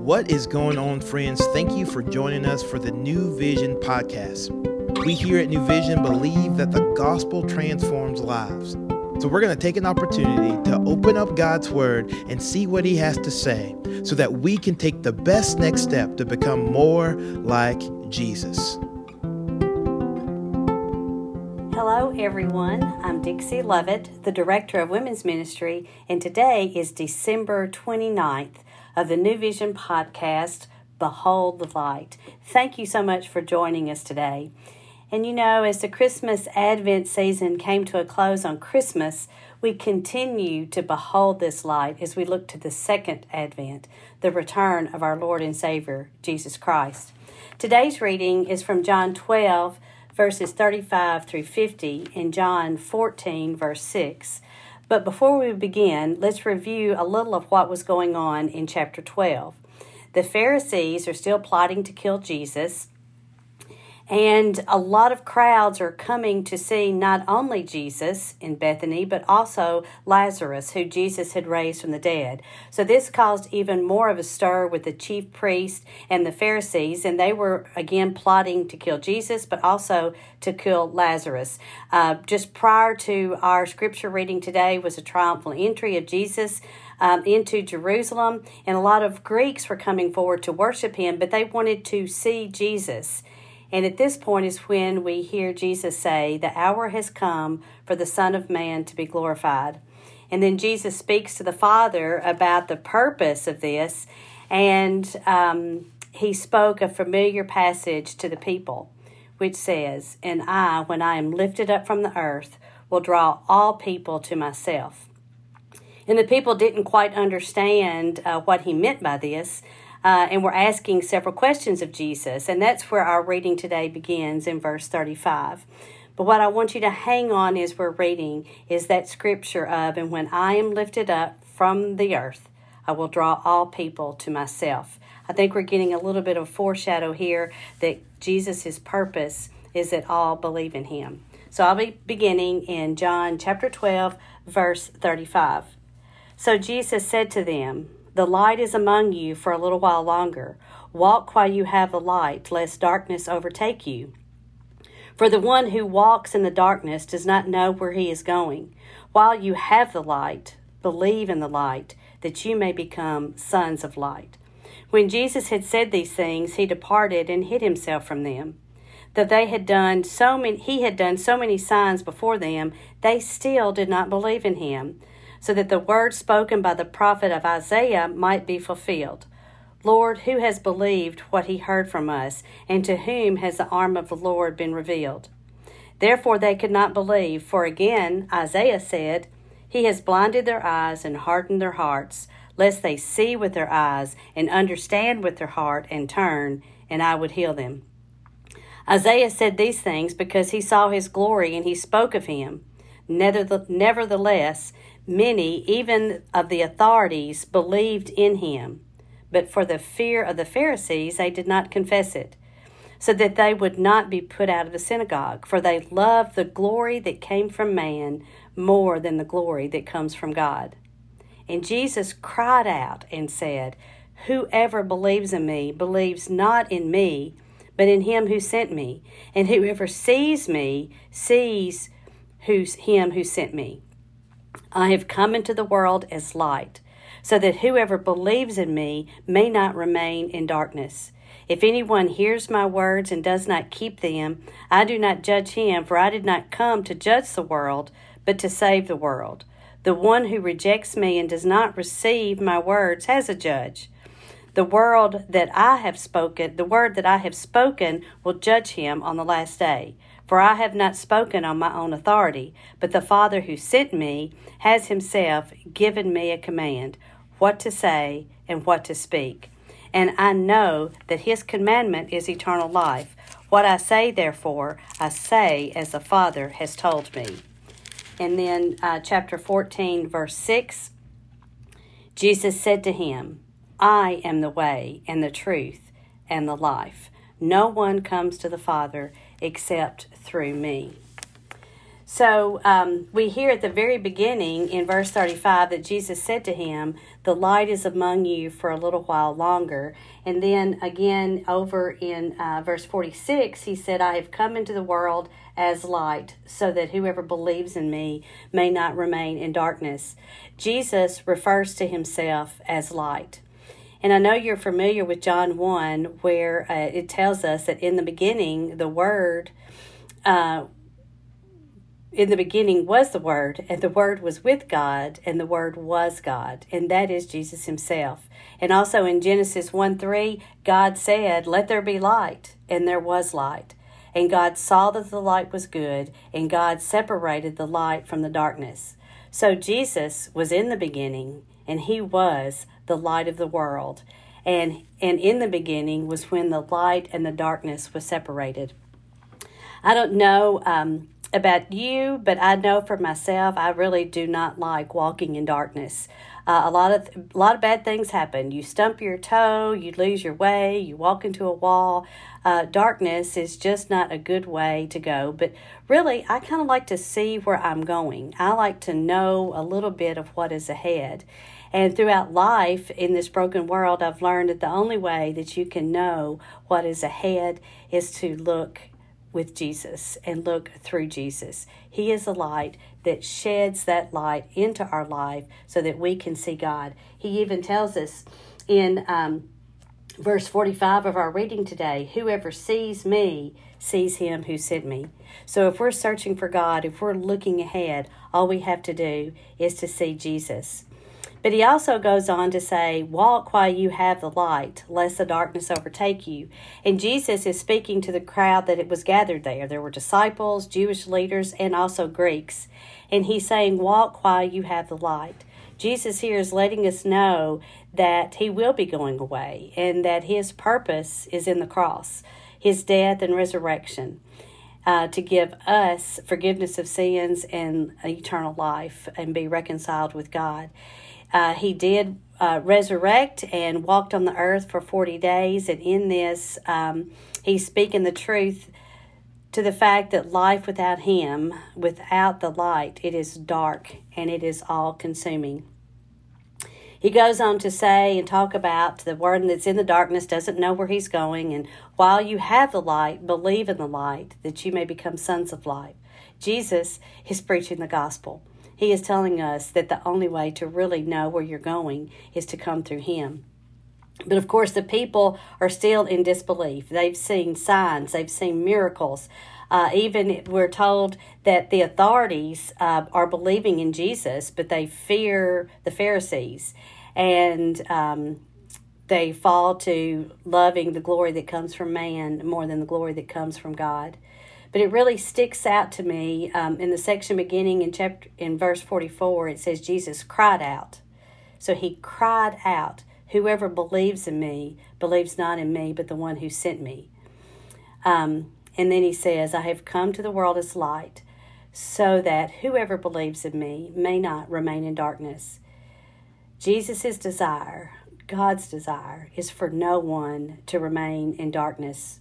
What is going on, friends? Thank you for joining us for the New Vision podcast. We here at New Vision believe that the gospel transforms lives. So we're going to take an opportunity to open up God's word and see what he has to say so that we can take the best next step to become more like Jesus. Hello, everyone. I'm Dixie Lovett, the Director of Women's Ministry, and today is December 29th of the New Vision podcast, Behold the Light. Thank you so much for joining us today. And you know, as the Christmas Advent season came to a close on Christmas, we continue to behold this light as we look to the second Advent, the return of our Lord and Savior, Jesus Christ. Today's reading is from John 12, verses 35 through 50, and John 14, verse 6. But before we begin, let's review a little of what was going on in chapter 12. The Pharisees are still plotting to kill Jesus. And a lot of crowds are coming to see not only Jesus in Bethany, but also Lazarus, who Jesus had raised from the dead. So this caused even more of a stir with the chief priests and the Pharisees, and they were again plotting to kill Jesus, but also to kill Lazarus. Uh, just prior to our scripture reading today was a triumphal entry of Jesus. Um, into Jerusalem, and a lot of Greeks were coming forward to worship him, but they wanted to see Jesus. And at this point is when we hear Jesus say, The hour has come for the Son of Man to be glorified. And then Jesus speaks to the Father about the purpose of this, and um, he spoke a familiar passage to the people, which says, And I, when I am lifted up from the earth, will draw all people to myself. And the people didn't quite understand uh, what he meant by this, uh, and we're asking several questions of Jesus. And that's where our reading today begins in verse 35. But what I want you to hang on as we're reading is that scripture of, and when I am lifted up from the earth, I will draw all people to myself. I think we're getting a little bit of foreshadow here that Jesus' purpose is that all believe in him. So I'll be beginning in John chapter 12, verse 35. So Jesus said to them, the light is among you for a little while longer. Walk while you have the light, lest darkness overtake you. For the one who walks in the darkness does not know where he is going. While you have the light, believe in the light, that you may become sons of light. When Jesus had said these things, he departed and hid himself from them. Though they had done so many he had done so many signs before them, they still did not believe in him so that the word spoken by the prophet of Isaiah might be fulfilled. Lord, who has believed what he heard from us, and to whom has the arm of the Lord been revealed? Therefore they could not believe, for again Isaiah said, He has blinded their eyes and hardened their hearts, lest they see with their eyes and understand with their heart and turn, and I would heal them. Isaiah said these things because he saw his glory and he spoke of him. Nevertheless, Many, even of the authorities, believed in him, but for the fear of the Pharisees, they did not confess it, so that they would not be put out of the synagogue. For they loved the glory that came from man more than the glory that comes from God. And Jesus cried out and said, Whoever believes in me believes not in me, but in him who sent me. And whoever sees me sees who's him who sent me. I have come into the world as light, so that whoever believes in me may not remain in darkness. If anyone hears my words and does not keep them, I do not judge him, for I did not come to judge the world, but to save the world. The one who rejects me and does not receive my words has a judge. The word that I have spoken, the word that I have spoken will judge him on the last day. For I have not spoken on my own authority, but the Father who sent me has himself given me a command what to say and what to speak. And I know that his commandment is eternal life. What I say, therefore, I say as the Father has told me. And then, uh, chapter 14, verse 6 Jesus said to him, I am the way and the truth and the life. No one comes to the Father except through me. So um, we hear at the very beginning in verse 35 that Jesus said to him, The light is among you for a little while longer. And then again over in uh, verse 46, he said, I have come into the world as light, so that whoever believes in me may not remain in darkness. Jesus refers to himself as light. And I know you're familiar with John 1, where uh, it tells us that in the beginning, the Word. Uh, in the beginning was the Word, and the Word was with God, and the Word was God, and that is Jesus Himself. And also in Genesis 1 3, God said, Let there be light, and there was light. And God saw that the light was good, and God separated the light from the darkness. So Jesus was in the beginning, and He was the light of the world. And, and in the beginning was when the light and the darkness was separated. I don't know um, about you, but I know for myself, I really do not like walking in darkness. Uh, a lot of a lot of bad things happen. You stump your toe, you lose your way, you walk into a wall. Uh, darkness is just not a good way to go. But really, I kind of like to see where I'm going. I like to know a little bit of what is ahead. And throughout life in this broken world, I've learned that the only way that you can know what is ahead is to look with Jesus and look through Jesus. He is a light that sheds that light into our life so that we can see God. He even tells us in um, verse 45 of our reading today whoever sees me sees him who sent me. So if we're searching for God, if we're looking ahead, all we have to do is to see Jesus. But he also goes on to say, Walk while you have the light, lest the darkness overtake you. And Jesus is speaking to the crowd that it was gathered there. There were disciples, Jewish leaders, and also Greeks. And he's saying, Walk while you have the light. Jesus here is letting us know that he will be going away and that his purpose is in the cross, his death and resurrection. Uh, to give us forgiveness of sins and eternal life and be reconciled with God. Uh, he did uh, resurrect and walked on the earth for 40 days. And in this, um, he's speaking the truth to the fact that life without him, without the light, it is dark and it is all consuming. He goes on to say and talk about the one that's in the darkness doesn't know where he's going, and while you have the light, believe in the light that you may become sons of light. Jesus is preaching the gospel. He is telling us that the only way to really know where you're going is to come through Him. But of course, the people are still in disbelief. They've seen signs, they've seen miracles. Uh, even we're told that the authorities uh, are believing in Jesus, but they fear the Pharisees. And um, they fall to loving the glory that comes from man more than the glory that comes from God. But it really sticks out to me um, in the section beginning in chapter in verse 44. It says Jesus cried out. So he cried out, Whoever believes in me believes not in me, but the one who sent me. Um, and then he says, I have come to the world as light, so that whoever believes in me may not remain in darkness. Jesus' desire, God's desire, is for no one to remain in darkness.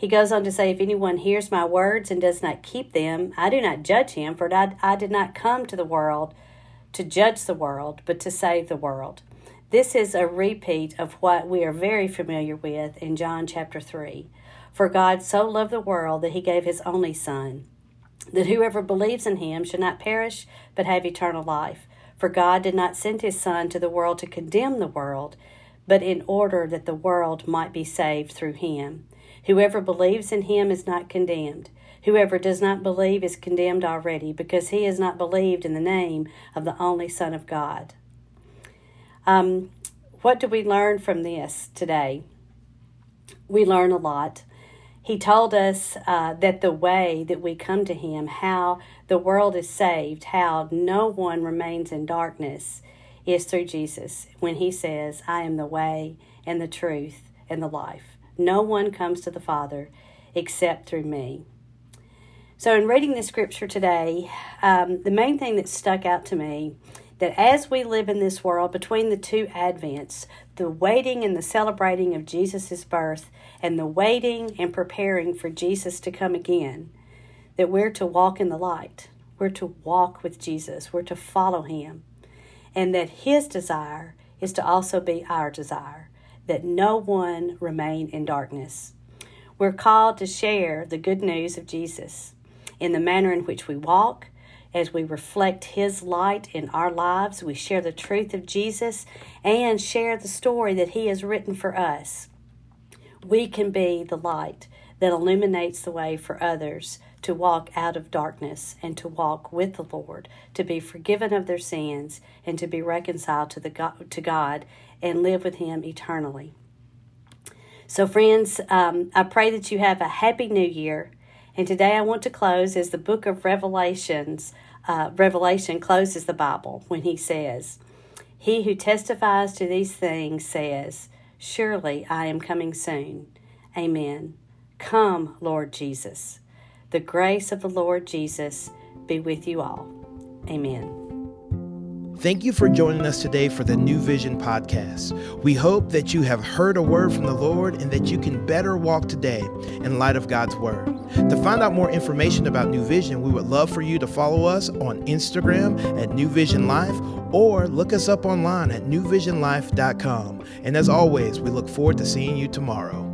He goes on to say, If anyone hears my words and does not keep them, I do not judge him, for I, I did not come to the world to judge the world, but to save the world. This is a repeat of what we are very familiar with in John chapter 3. For God so loved the world that he gave his only Son, that whoever believes in him should not perish, but have eternal life. For God did not send his Son to the world to condemn the world, but in order that the world might be saved through him. Whoever believes in him is not condemned. Whoever does not believe is condemned already, because he has not believed in the name of the only Son of God. Um, what do we learn from this today? We learn a lot. He told us uh, that the way that we come to Him, how the world is saved, how no one remains in darkness, is through Jesus when He says, I am the way and the truth and the life. No one comes to the Father except through me. So, in reading the scripture today, um, the main thing that stuck out to me that as we live in this world between the two advents, the waiting and the celebrating of Jesus' birth, and the waiting and preparing for Jesus to come again, that we're to walk in the light. We're to walk with Jesus. We're to follow him. And that his desire is to also be our desire, that no one remain in darkness. We're called to share the good news of Jesus in the manner in which we walk, as we reflect His light in our lives, we share the truth of Jesus and share the story that He has written for us. We can be the light that illuminates the way for others to walk out of darkness and to walk with the Lord, to be forgiven of their sins and to be reconciled to the God, to God and live with Him eternally. So, friends, um, I pray that you have a happy New Year. And today I want to close as the book of Revelations, uh, Revelation closes the Bible when he says, He who testifies to these things says, Surely I am coming soon. Amen. Come, Lord Jesus. The grace of the Lord Jesus be with you all. Amen. Thank you for joining us today for the New Vision podcast. We hope that you have heard a word from the Lord and that you can better walk today in light of God's word. To find out more information about New Vision, we would love for you to follow us on Instagram at New Vision Life or look us up online at newvisionlife.com. And as always, we look forward to seeing you tomorrow.